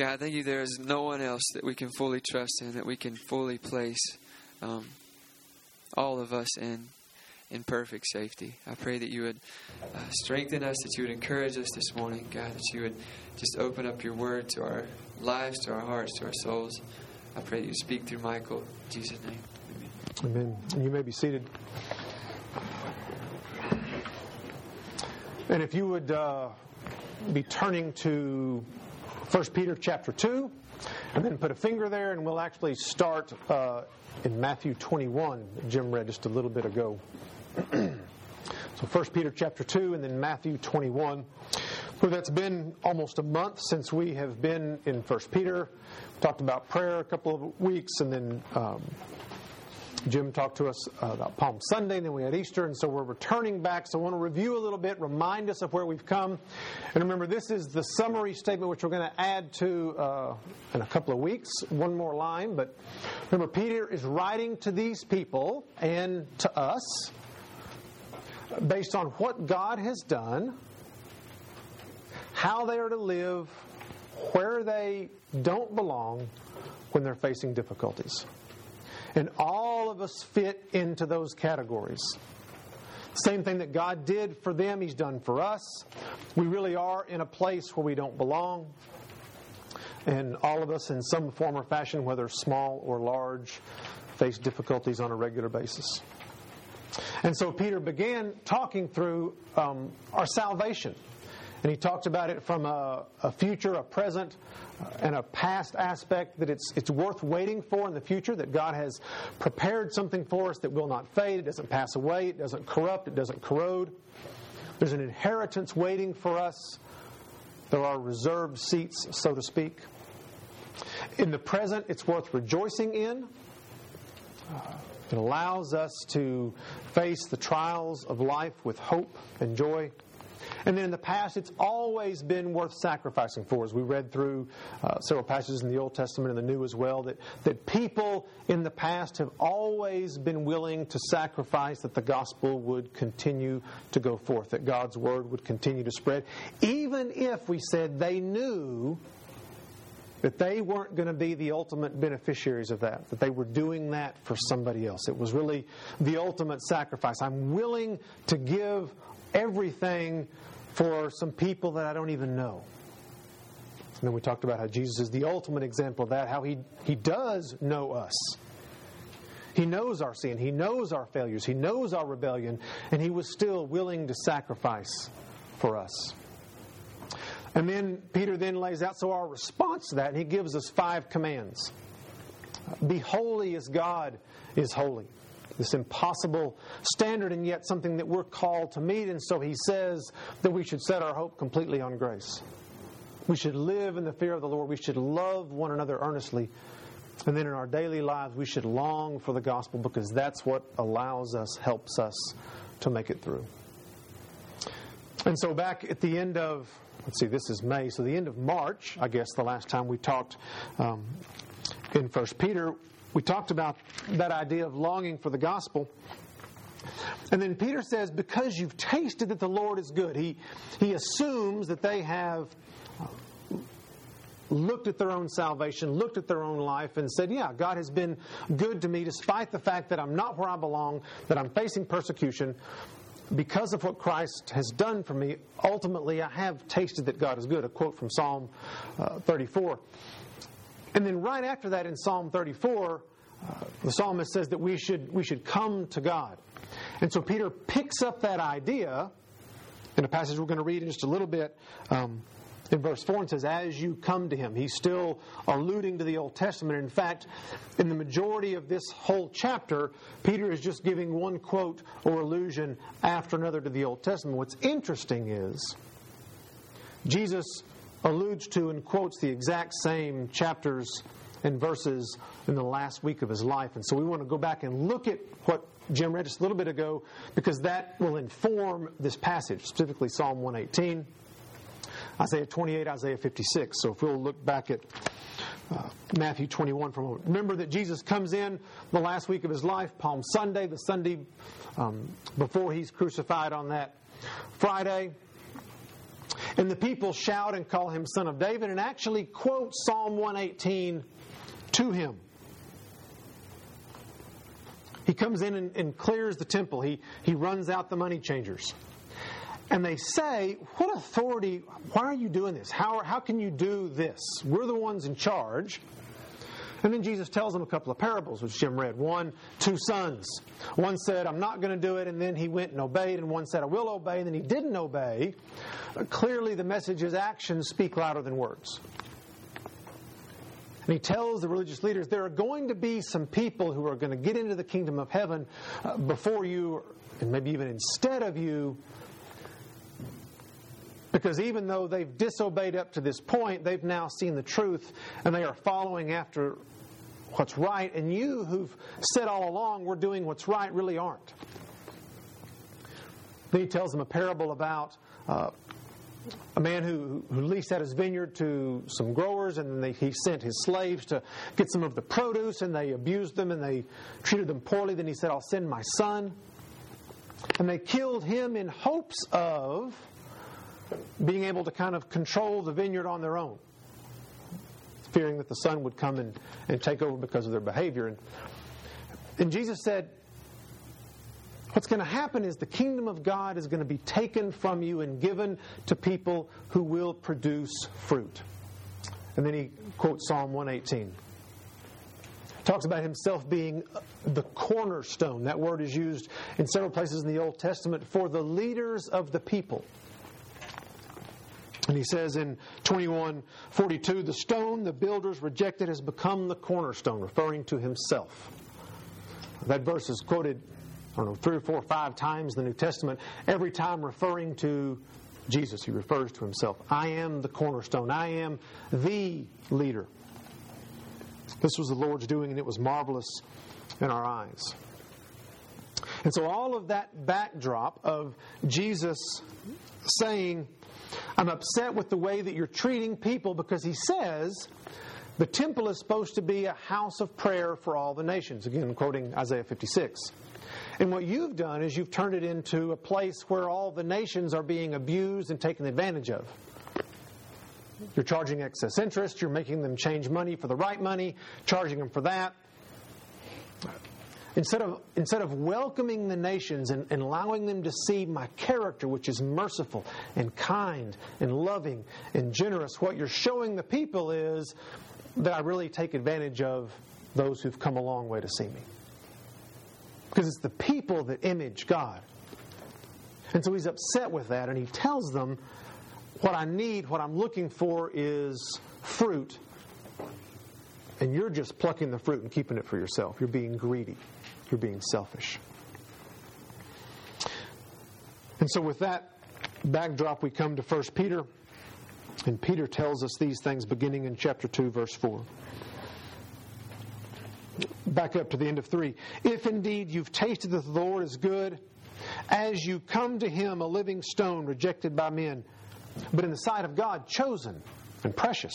God, thank you. There is no one else that we can fully trust in, that we can fully place um, all of us in in perfect safety. I pray that you would uh, strengthen us, that you would encourage us this morning, God, that you would just open up your word to our lives, to our hearts, to our souls. I pray that you speak through Michael. In Jesus' name. Amen. Amen. You may be seated. And if you would uh, be turning to 1 Peter chapter 2, and then put a finger there, and we'll actually start uh, in Matthew 21, Jim read just a little bit ago. so 1 Peter chapter 2, and then Matthew 21. Well, that's been almost a month since we have been in 1 Peter. We talked about prayer a couple of weeks, and then um, Jim talked to us uh, about Palm Sunday, and then we had Easter, and so we're returning back. So I want to review a little bit, remind us of where we've come. And remember, this is the summary statement, which we're going to add to uh, in a couple of weeks, one more line. But remember, Peter is writing to these people and to us based on what God has done, how they are to live, where they don't belong when they're facing difficulties. And all of us fit into those categories. Same thing that God did for them, He's done for us. We really are in a place where we don't belong. And all of us, in some form or fashion, whether small or large, face difficulties on a regular basis. And so Peter began talking through um, our salvation. And he talks about it from a, a future, a present, uh, and a past aspect that it's, it's worth waiting for in the future, that God has prepared something for us that will not fade, it doesn't pass away, it doesn't corrupt, it doesn't corrode. There's an inheritance waiting for us. There are reserved seats, so to speak. In the present, it's worth rejoicing in. Uh, it allows us to face the trials of life with hope and joy. And then in the past, it's always been worth sacrificing for. As we read through uh, several passages in the Old Testament and the New as well, that, that people in the past have always been willing to sacrifice that the gospel would continue to go forth, that God's word would continue to spread, even if we said they knew that they weren't going to be the ultimate beneficiaries of that, that they were doing that for somebody else. It was really the ultimate sacrifice. I'm willing to give everything for some people that I don't even know. And then we talked about how Jesus is the ultimate example of that, how he, he does know us. He knows our sin, He knows our failures, He knows our rebellion, and He was still willing to sacrifice for us. And then Peter then lays out so our response to that, and he gives us five commands. Be holy as God is holy. This impossible standard, and yet something that we're called to meet. And so he says that we should set our hope completely on grace. We should live in the fear of the Lord. We should love one another earnestly. And then in our daily lives, we should long for the gospel because that's what allows us, helps us to make it through. And so back at the end of let's see, this is May, so the end of March, I guess, the last time we talked um, in First Peter, we talked about that idea of longing for the gospel. And then Peter says, because you've tasted that the Lord is good, he, he assumes that they have looked at their own salvation, looked at their own life, and said, Yeah, God has been good to me despite the fact that I'm not where I belong, that I'm facing persecution because of what Christ has done for me, ultimately I have tasted that God is good. A quote from Psalm uh, 34. And then right after that in Psalm 34, uh, the psalmist says that we should, we should come to God. And so Peter picks up that idea in a passage we're going to read in just a little bit. Um, in verse 4 and says, As you come to him. He's still alluding to the Old Testament. In fact, in the majority of this whole chapter, Peter is just giving one quote or allusion after another to the Old Testament. What's interesting is Jesus alludes to and quotes the exact same chapters and verses in the last week of his life. And so we want to go back and look at what Jim read just a little bit ago because that will inform this passage, specifically Psalm 118. Isaiah 28, Isaiah 56. So if we'll look back at uh, Matthew 21 for a moment. Remember that Jesus comes in the last week of his life, Palm Sunday, the Sunday um, before he's crucified on that Friday. And the people shout and call him Son of David and actually quote Psalm 118 to him. He comes in and, and clears the temple. He, he runs out the money changers. And they say, What authority? Why are you doing this? How, how can you do this? We're the ones in charge. And then Jesus tells them a couple of parables, which Jim read. One, two sons. One said, I'm not going to do it, and then he went and obeyed, and one said, I will obey, and then he didn't obey. Clearly, the message is actions speak louder than words. And he tells the religious leaders there are going to be some people who are going to get into the kingdom of heaven uh, before you, and maybe even instead of you, because even though they've disobeyed up to this point, they've now seen the truth and they are following after what's right. And you who've said all along, we're doing what's right, really aren't. Then he tells them a parable about uh, a man who, who leased out his vineyard to some growers, and they, he sent his slaves to get some of the produce, and they abused them and they treated them poorly. Then he said, I'll send my son. And they killed him in hopes of being able to kind of control the vineyard on their own, fearing that the son would come and, and take over because of their behavior. And, and Jesus said, What's going to happen is the kingdom of God is going to be taken from you and given to people who will produce fruit. And then he quotes Psalm 118. Talks about himself being the cornerstone. That word is used in several places in the Old Testament for the leaders of the people. And he says in 2142, the stone the builders rejected has become the cornerstone, referring to himself. That verse is quoted, I don't know, three or four or five times in the New Testament, every time referring to Jesus. He refers to himself. I am the cornerstone. I am the leader. This was the Lord's doing, and it was marvelous in our eyes. And so, all of that backdrop of Jesus saying, I'm upset with the way that you're treating people because he says the temple is supposed to be a house of prayer for all the nations. Again, quoting Isaiah 56. And what you've done is you've turned it into a place where all the nations are being abused and taken advantage of. You're charging excess interest, you're making them change money for the right money, charging them for that. Instead of, instead of welcoming the nations and, and allowing them to see my character, which is merciful and kind and loving and generous, what you're showing the people is that I really take advantage of those who've come a long way to see me. Because it's the people that image God. And so he's upset with that, and he tells them, What I need, what I'm looking for is fruit. And you're just plucking the fruit and keeping it for yourself. You're being greedy you're being selfish. And so, with that backdrop, we come to 1 Peter. And Peter tells us these things beginning in chapter 2, verse 4. Back up to the end of 3. If indeed you've tasted that the Lord is good, as you come to him, a living stone rejected by men, but in the sight of God, chosen and precious.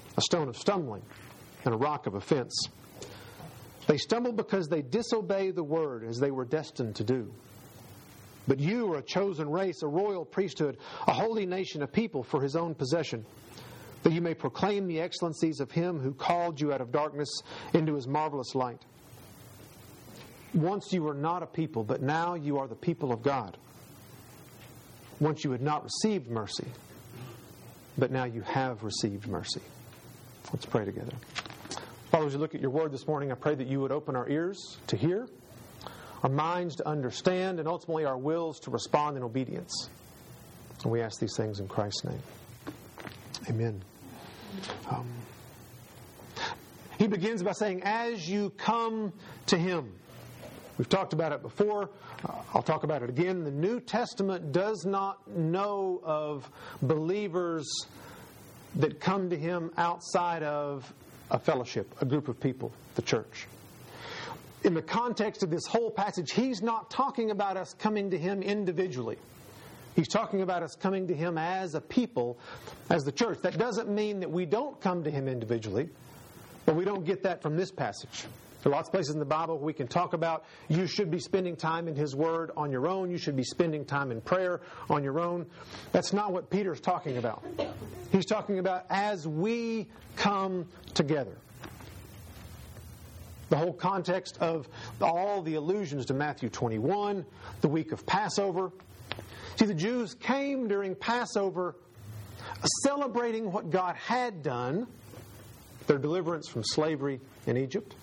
a stone of stumbling, and a rock of offense. They stumble because they disobey the word as they were destined to do. But you are a chosen race, a royal priesthood, a holy nation, a people for his own possession, that you may proclaim the excellencies of him who called you out of darkness into his marvelous light. Once you were not a people, but now you are the people of God. Once you had not received mercy, but now you have received mercy. Let's pray together. Father, as you look at your word this morning, I pray that you would open our ears to hear, our minds to understand, and ultimately our wills to respond in obedience. And we ask these things in Christ's name. Amen. Um, he begins by saying, As you come to him. We've talked about it before. Uh, I'll talk about it again. The New Testament does not know of believers that come to Him outside of a fellowship, a group of people, the church. In the context of this whole passage, He's not talking about us coming to Him individually. He's talking about us coming to Him as a people, as the church. That doesn't mean that we don't come to Him individually, but we don't get that from this passage. There are lots of places in the Bible we can talk about you should be spending time in His Word on your own. You should be spending time in prayer on your own. That's not what Peter's talking about. He's talking about as we come together. The whole context of all the allusions to Matthew 21, the week of Passover. See, the Jews came during Passover celebrating what God had done, their deliverance from slavery in Egypt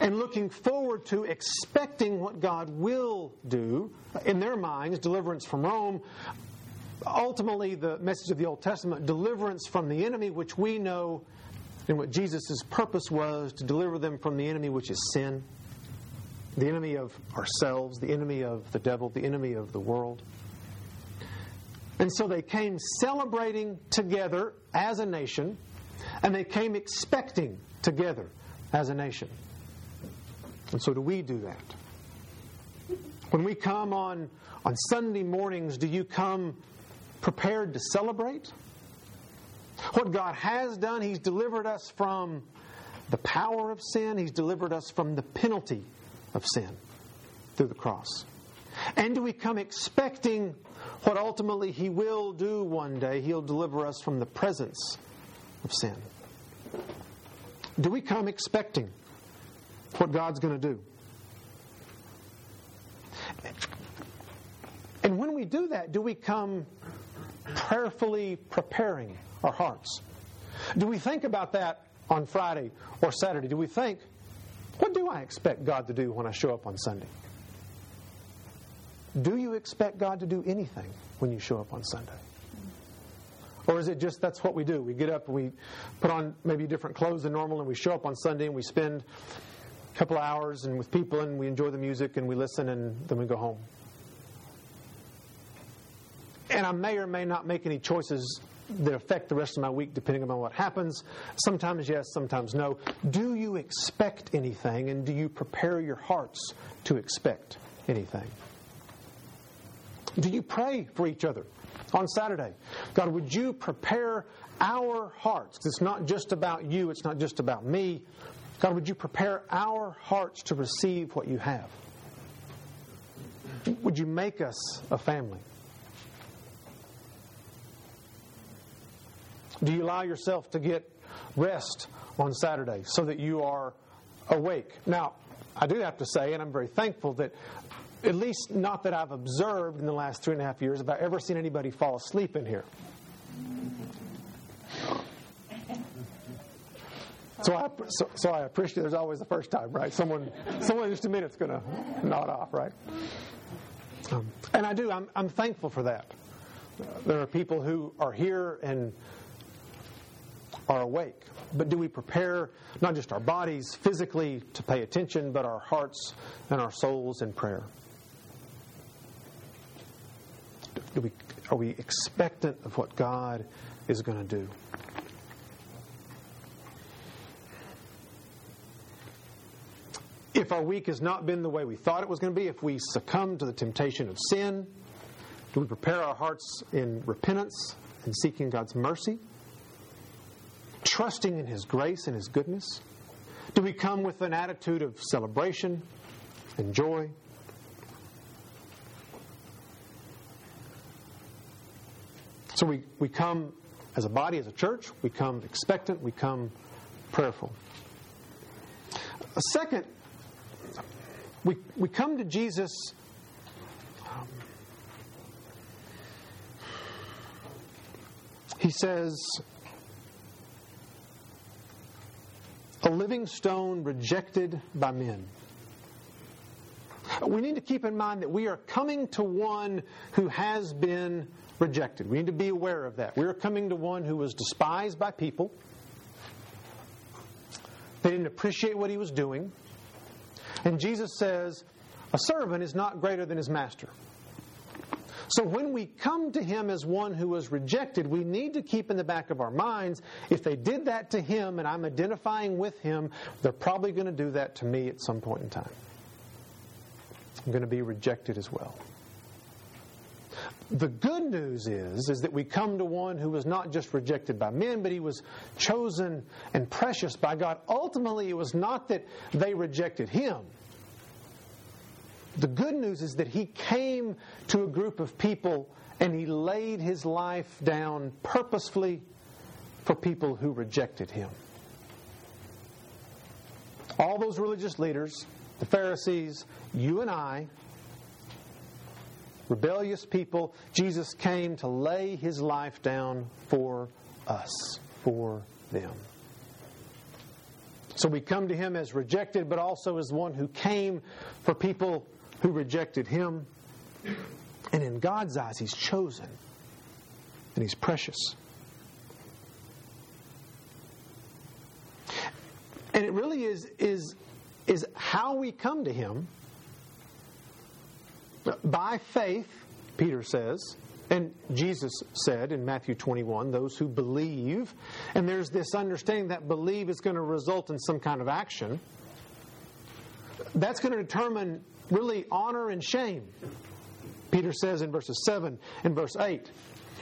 and looking forward to expecting what God will do in their minds deliverance from Rome. Ultimately, the message of the Old Testament deliverance from the enemy, which we know and what Jesus' purpose was to deliver them from the enemy, which is sin, the enemy of ourselves, the enemy of the devil, the enemy of the world. And so they came celebrating together as a nation, and they came expecting together as a nation. And so, do we do that? When we come on, on Sunday mornings, do you come prepared to celebrate? What God has done, He's delivered us from the power of sin, He's delivered us from the penalty of sin through the cross. And do we come expecting what ultimately He will do one day? He'll deliver us from the presence of sin. Do we come expecting what God's going to do. And when we do that, do we come prayerfully preparing our hearts? Do we think about that on Friday or Saturday? Do we think, what do I expect God to do when I show up on Sunday? Do you expect God to do anything when you show up on Sunday? Or is it just that's what we do? We get up we put on maybe different clothes than normal and we show up on Sunday and we spend couple hours and with people and we enjoy the music and we listen and then we go home. And I may or may not make any choices that affect the rest of my week depending on what happens. Sometimes yes, sometimes no. Do you expect anything and do you prepare your hearts to expect anything? Do you pray for each other on Saturday? God, would you prepare our hearts? It's not just about you, it's not just about me, God, would you prepare our hearts to receive what you have? Would you make us a family? Do you allow yourself to get rest on Saturday so that you are awake? Now, I do have to say, and I'm very thankful that, at least not that I've observed in the last three and a half years, have I ever seen anybody fall asleep in here. So I, so, so, I appreciate there's always the first time, right? Someone, someone in just a minute's going to nod off, right? Um, and I do. I'm, I'm thankful for that. There are people who are here and are awake. But do we prepare not just our bodies physically to pay attention, but our hearts and our souls in prayer? Do we, are we expectant of what God is going to do? If our week has not been the way we thought it was going to be, if we succumb to the temptation of sin, do we prepare our hearts in repentance and seeking God's mercy? Trusting in His grace and His goodness? Do we come with an attitude of celebration and joy? So we, we come as a body, as a church, we come expectant, we come prayerful. A second we, we come to Jesus. He says, a living stone rejected by men. We need to keep in mind that we are coming to one who has been rejected. We need to be aware of that. We are coming to one who was despised by people. They didn't appreciate what he was doing. And Jesus says, A servant is not greater than his master. So when we come to him as one who was rejected, we need to keep in the back of our minds if they did that to him and I'm identifying with him, they're probably going to do that to me at some point in time. I'm going to be rejected as well. The good news is, is that we come to one who was not just rejected by men, but he was chosen and precious by God. Ultimately, it was not that they rejected him. The good news is that he came to a group of people and he laid his life down purposefully for people who rejected him. All those religious leaders, the Pharisees, you and I, rebellious people, Jesus came to lay his life down for us, for them. So we come to him as rejected, but also as one who came for people who rejected him. And in God's eyes, he's chosen and he's precious. And it really is, is, is how we come to him by faith, Peter says, and Jesus said in Matthew 21, those who believe, and there's this understanding that believe is going to result in some kind of action. That's going to determine really honor and shame. Peter says in verses 7 and verse 8.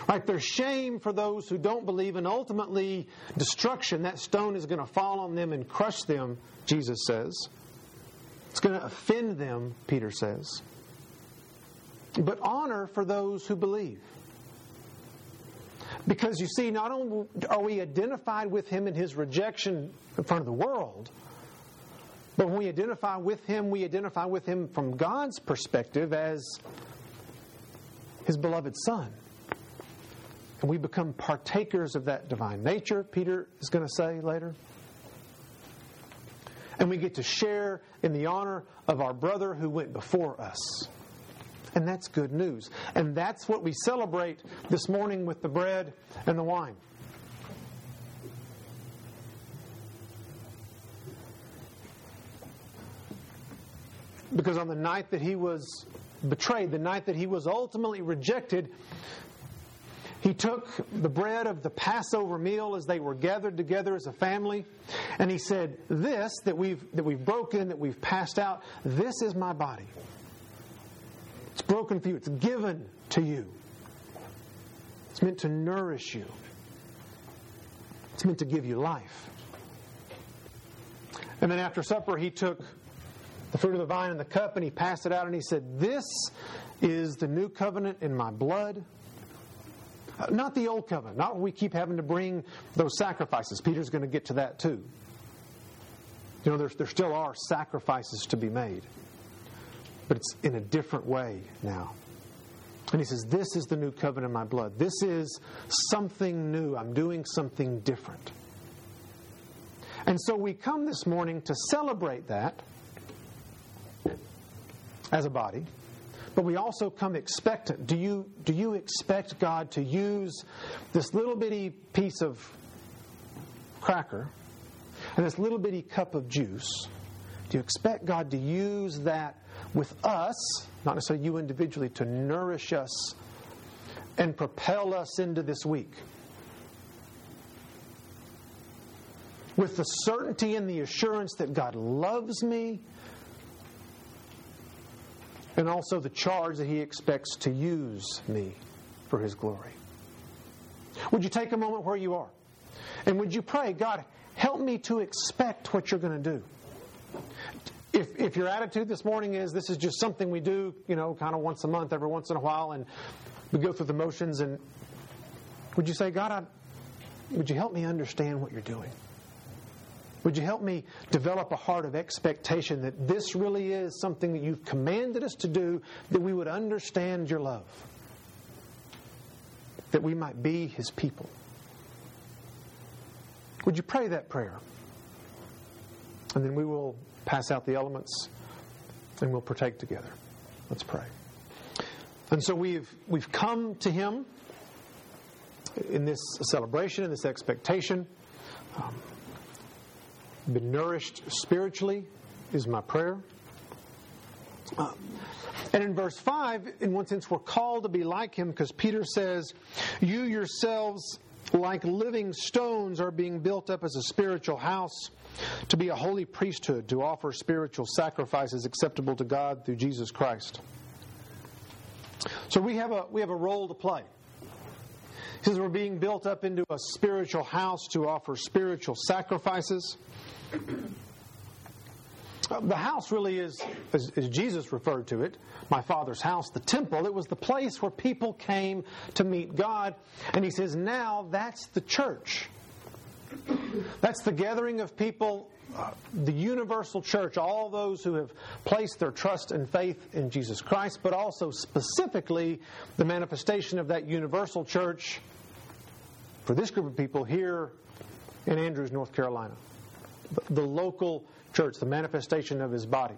Right, there's shame for those who don't believe, and ultimately destruction. That stone is going to fall on them and crush them, Jesus says. It's going to offend them, Peter says but honor for those who believe. Because you see, not only are we identified with him in his rejection in front of the world, but when we identify with him, we identify with him from God's perspective as his beloved Son. And we become partakers of that divine nature, Peter is going to say later. And we get to share in the honor of our brother who went before us. And that's good news. And that's what we celebrate this morning with the bread and the wine. Because on the night that he was betrayed, the night that he was ultimately rejected, he took the bread of the Passover meal as they were gathered together as a family, and he said, This that we've, that we've broken, that we've passed out, this is my body it's broken for you, it's given to you. It's meant to nourish you, it's meant to give you life. And then after supper, he took the fruit of the vine and the cup and he passed it out and he said, This is the new covenant in my blood. Uh, not the old covenant, not we keep having to bring those sacrifices. Peter's going to get to that too. You know, there, there still are sacrifices to be made but it's in a different way now. And he says, This is the new covenant in my blood. This is something new. I'm doing something different. And so we come this morning to celebrate that as a body, but we also come expectant. Do you, do you expect God to use this little bitty piece of cracker and this little bitty cup of juice? Do you expect God to use that with us, not necessarily you individually, to nourish us and propel us into this week. With the certainty and the assurance that God loves me, and also the charge that He expects to use me for His glory. Would you take a moment where you are? And would you pray, God, help me to expect what you're going to do? If, if your attitude this morning is this is just something we do, you know, kind of once a month, every once in a while, and we go through the motions, and would you say, God, I, would you help me understand what you're doing? Would you help me develop a heart of expectation that this really is something that you've commanded us to do, that we would understand your love, that we might be his people? Would you pray that prayer? And then we will pass out the elements, and we'll partake together. Let's pray. And so we've we've come to Him in this celebration, in this expectation. Um, been nourished spiritually is my prayer. Uh, and in verse 5, in one sense, we're called to be like him because Peter says, You yourselves, like living stones, are being built up as a spiritual house to be a holy priesthood, to offer spiritual sacrifices acceptable to God through Jesus Christ. So we have a, we have a role to play. He says we're being built up into a spiritual house to offer spiritual sacrifices. The house really is, as, as, Jesus referred to it, my Father's house, the temple. It was the place where people came to meet God. And he says, now that's the church. That's the gathering of people, uh, the universal church, all those who have placed their trust and faith in Jesus Christ, but also specifically the manifestation of that universal church for this group of people here in Andrews, North Carolina. The local church, the manifestation of his body.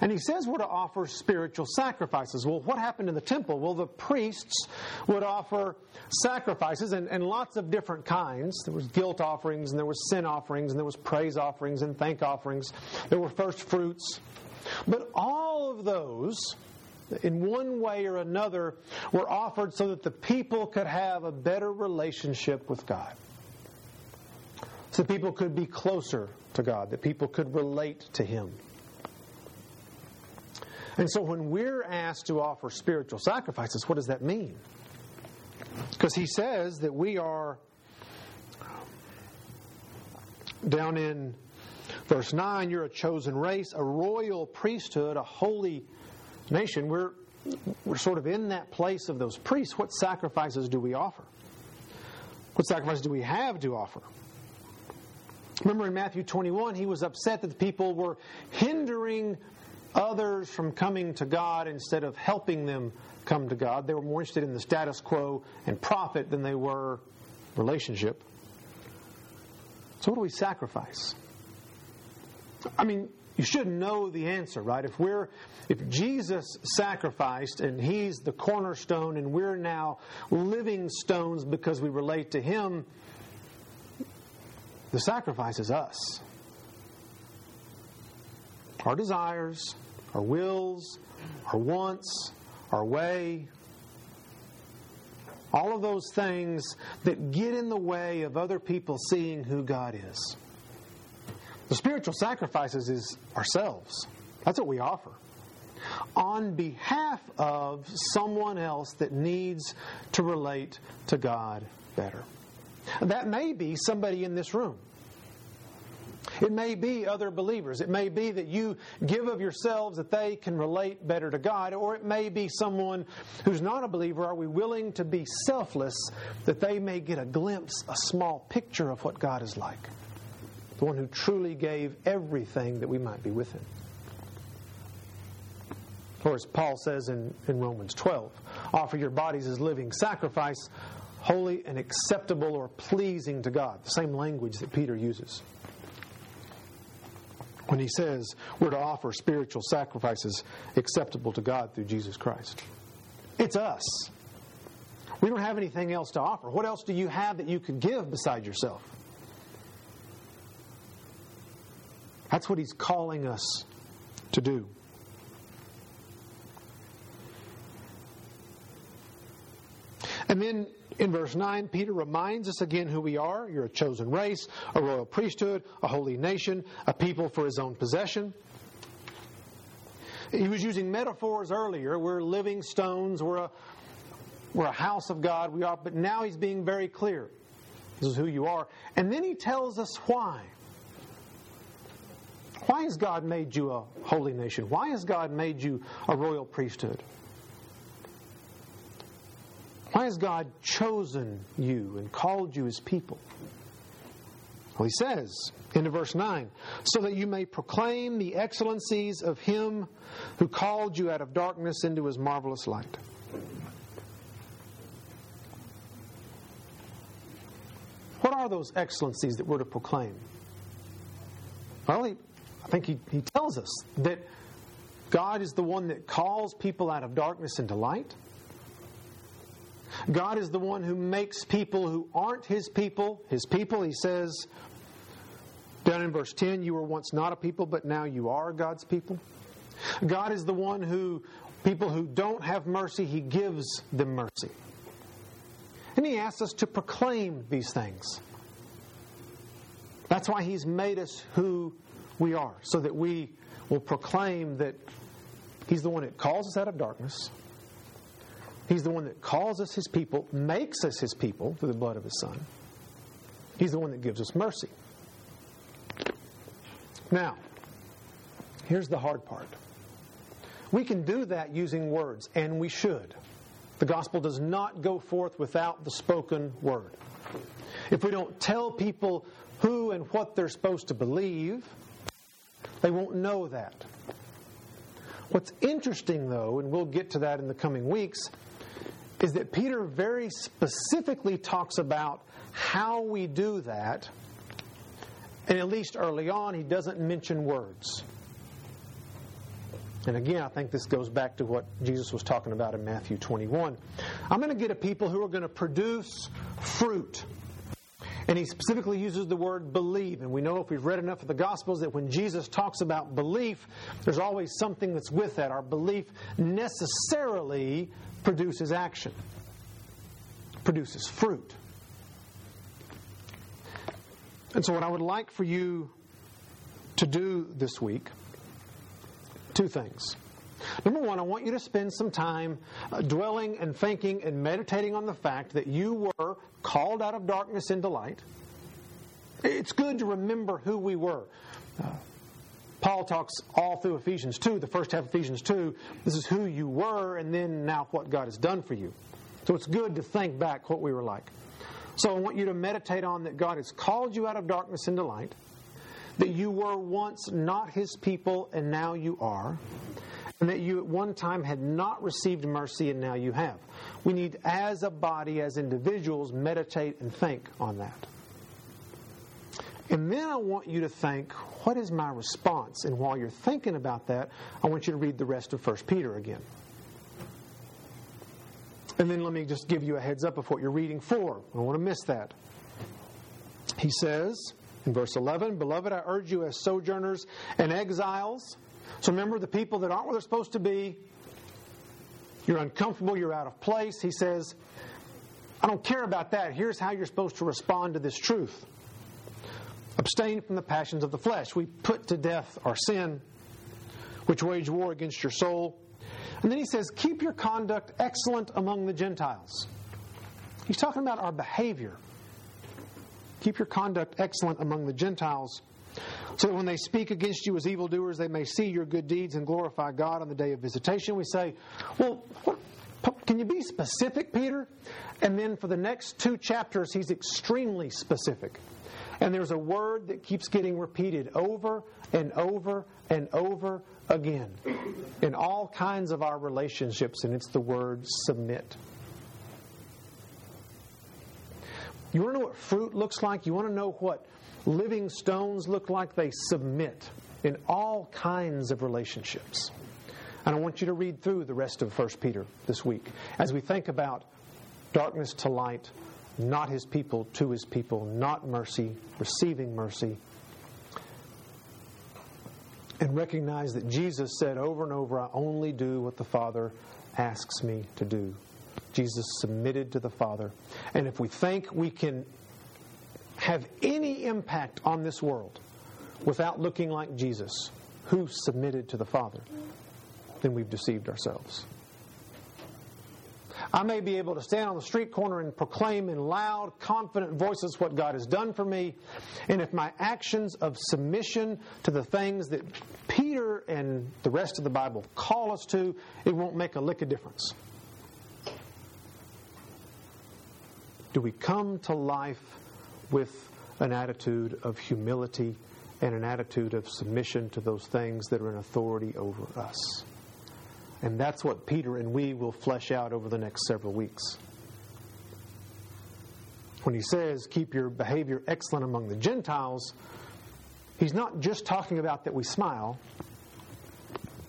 And he says we're to offer spiritual sacrifices. Well, what happened in the temple? Well, the priests would offer sacrifices and, and lots of different kinds. There was guilt offerings, and there was sin offerings, and there was praise offerings and thank offerings. There were first fruits. But all of those, in one way or another, were offered so that the people could have a better relationship with God. So people could be closer to God, that people could relate to Him. And so when we're asked to offer spiritual sacrifices, what does that mean? Because he says that we are down in verse 9, you're a chosen race, a royal priesthood, a holy nation. We're, we're sort of in that place of those priests. What sacrifices do we offer? What sacrifices do we have to offer? Remember in Matthew 21, he was upset that the people were hindering others from coming to God instead of helping them come to God. They were more interested in the status quo and profit than they were relationship. So, what do we sacrifice? I mean, you should know the answer, right? If we're if Jesus sacrificed and he's the cornerstone and we're now living stones because we relate to him, the sacrifice is us. Our desires, our wills, our wants, our way. All of those things that get in the way of other people seeing who God is. The spiritual sacrifices is ourselves. That's what we offer. On behalf of someone else that needs to relate to God better. That may be somebody in this room. It may be other believers. It may be that you give of yourselves that they can relate better to God, or it may be someone who's not a believer. Are we willing to be selfless that they may get a glimpse, a small picture of what God is like? The one who truly gave everything that we might be with Him. Or as Paul says in, in Romans 12, offer your bodies as living sacrifice, holy and acceptable or pleasing to God. The same language that Peter uses when he says we're to offer spiritual sacrifices acceptable to God through Jesus Christ. It's us. We don't have anything else to offer. What else do you have that you could give beside yourself? That's what he's calling us to do. And then in verse 9, Peter reminds us again who we are. You're a chosen race, a royal priesthood, a holy nation, a people for his own possession. He was using metaphors earlier. We're living stones, we're a, we're a house of God, we are, but now he's being very clear. This is who you are. And then he tells us why. Why has God made you a holy nation? Why has God made you a royal priesthood? Why has God chosen you and called you his people? Well, he says, into verse 9, so that you may proclaim the excellencies of him who called you out of darkness into his marvelous light. What are those excellencies that we're to proclaim? Well, he, I think he, he tells us that God is the one that calls people out of darkness into light. God is the one who makes people who aren't his people his people. He says down in verse 10, you were once not a people, but now you are God's people. God is the one who, people who don't have mercy, He gives them mercy. And He asks us to proclaim these things. That's why He's made us who we are, so that we will proclaim that He's the one that calls us out of darkness. He's the one that calls us His people, makes us His people through the blood of His Son. He's the one that gives us mercy. Now, here's the hard part. We can do that using words, and we should. The gospel does not go forth without the spoken word. If we don't tell people who and what they're supposed to believe, they won't know that. What's interesting, though, and we'll get to that in the coming weeks, is that Peter very specifically talks about how we do that. And at least early on, he doesn't mention words. And again, I think this goes back to what Jesus was talking about in Matthew 21. I'm going to get a people who are going to produce fruit. And he specifically uses the word believe. And we know if we've read enough of the Gospels that when Jesus talks about belief, there's always something that's with that. Our belief necessarily produces action, produces fruit. And so, what I would like for you to do this week two things. Number one, I want you to spend some time uh, dwelling and thinking and meditating on the fact that you were called out of darkness into light. It's good to remember who we were. Uh, Paul talks all through Ephesians 2, the first half of Ephesians 2. This is who you were, and then now what God has done for you. So it's good to think back what we were like. So I want you to meditate on that God has called you out of darkness into light, that you were once not His people, and now you are and that you at one time had not received mercy and now you have. We need, as a body, as individuals, meditate and think on that. And then I want you to think, what is my response? And while you're thinking about that, I want you to read the rest of 1 Peter again. And then let me just give you a heads up of what you're reading for. I don't want to miss that. He says in verse 11, Beloved, I urge you as sojourners and exiles so remember the people that aren't where they're supposed to be. You're uncomfortable, you're out of place. He says, I don't care about that. Here's how you're supposed to respond to this truth abstain from the passions of the flesh. We put to death our sin, which wage war against your soul. And then he says, keep your conduct excellent among the Gentiles. He's talking about our behavior. Keep your conduct excellent among the Gentiles so that when they speak against you as evildoers, they may see your good deeds and glorify God on the day of visitation. We say, Well, what, can you be specific, Peter? And then for the next two chapters, he's extremely specific. And there's a word that keeps getting repeated over and over and over again in all kinds of our relationships, and it's the word submit. You want to know what fruit looks like? You want to know what living stones look like they submit in all kinds of relationships. And I want you to read through the rest of 1 Peter this week as we think about darkness to light, not his people to his people, not mercy, receiving mercy. And recognize that Jesus said over and over, I only do what the Father asks me to do. Jesus submitted to the Father. And if we think we can have any impact on this world without looking like Jesus, who submitted to the Father, then we've deceived ourselves. I may be able to stand on the street corner and proclaim in loud, confident voices what God has done for me. And if my actions of submission to the things that Peter and the rest of the Bible call us to, it won't make a lick of difference. Do we come to life with an attitude of humility and an attitude of submission to those things that are in authority over us. And that's what Peter and we will flesh out over the next several weeks. When he says, keep your behavior excellent among the Gentiles, he's not just talking about that we smile,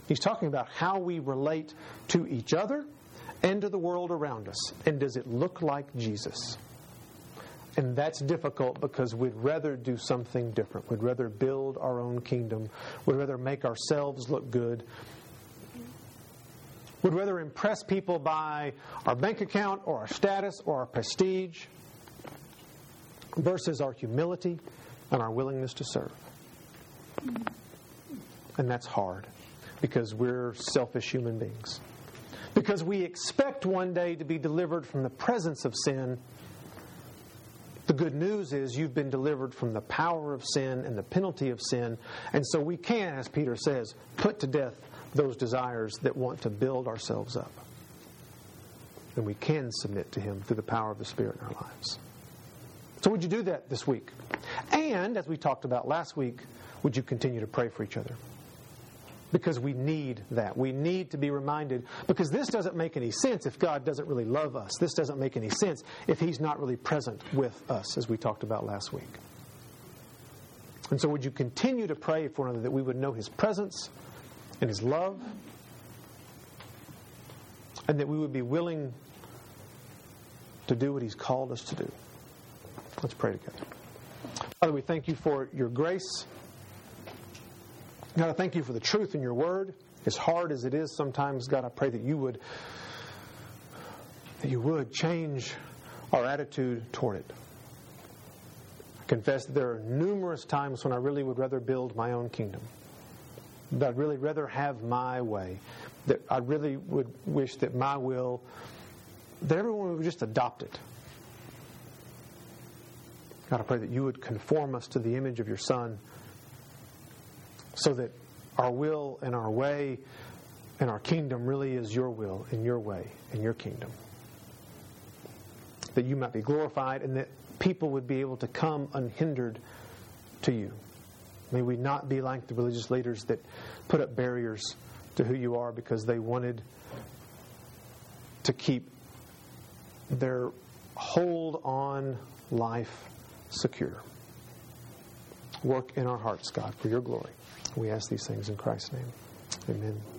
he's talking about how we relate to each other and to the world around us. And does it look like Jesus? And that's difficult because we'd rather do something different. We'd rather build our own kingdom. We'd rather make ourselves look good. We'd rather impress people by our bank account or our status or our prestige versus our humility and our willingness to serve. And that's hard because we're selfish human beings. Because we expect one day to be delivered from the presence of sin. Good news is you've been delivered from the power of sin and the penalty of sin. And so we can, as Peter says, put to death those desires that want to build ourselves up. And we can submit to Him through the power of the Spirit in our lives. So, would you do that this week? And, as we talked about last week, would you continue to pray for each other? Because we need that. We need to be reminded, because this doesn't make any sense if God doesn't really love us. This doesn't make any sense if He's not really present with us, as we talked about last week. And so, would you continue to pray for one another that we would know His presence and His love, and that we would be willing to do what He's called us to do? Let's pray together. Father, we thank you for your grace. God, I thank you for the truth in your word. As hard as it is sometimes, God, I pray that you would that you would change our attitude toward it. I confess that there are numerous times when I really would rather build my own kingdom. That I'd really rather have my way. That I really would wish that my will, that everyone would just adopt it. God, I pray that you would conform us to the image of your Son so that our will and our way and our kingdom really is your will and your way and your kingdom. That you might be glorified and that people would be able to come unhindered to you. May we not be like the religious leaders that put up barriers to who you are because they wanted to keep their hold on life secure. Work in our hearts, God, for your glory. We ask these things in Christ's name. Amen.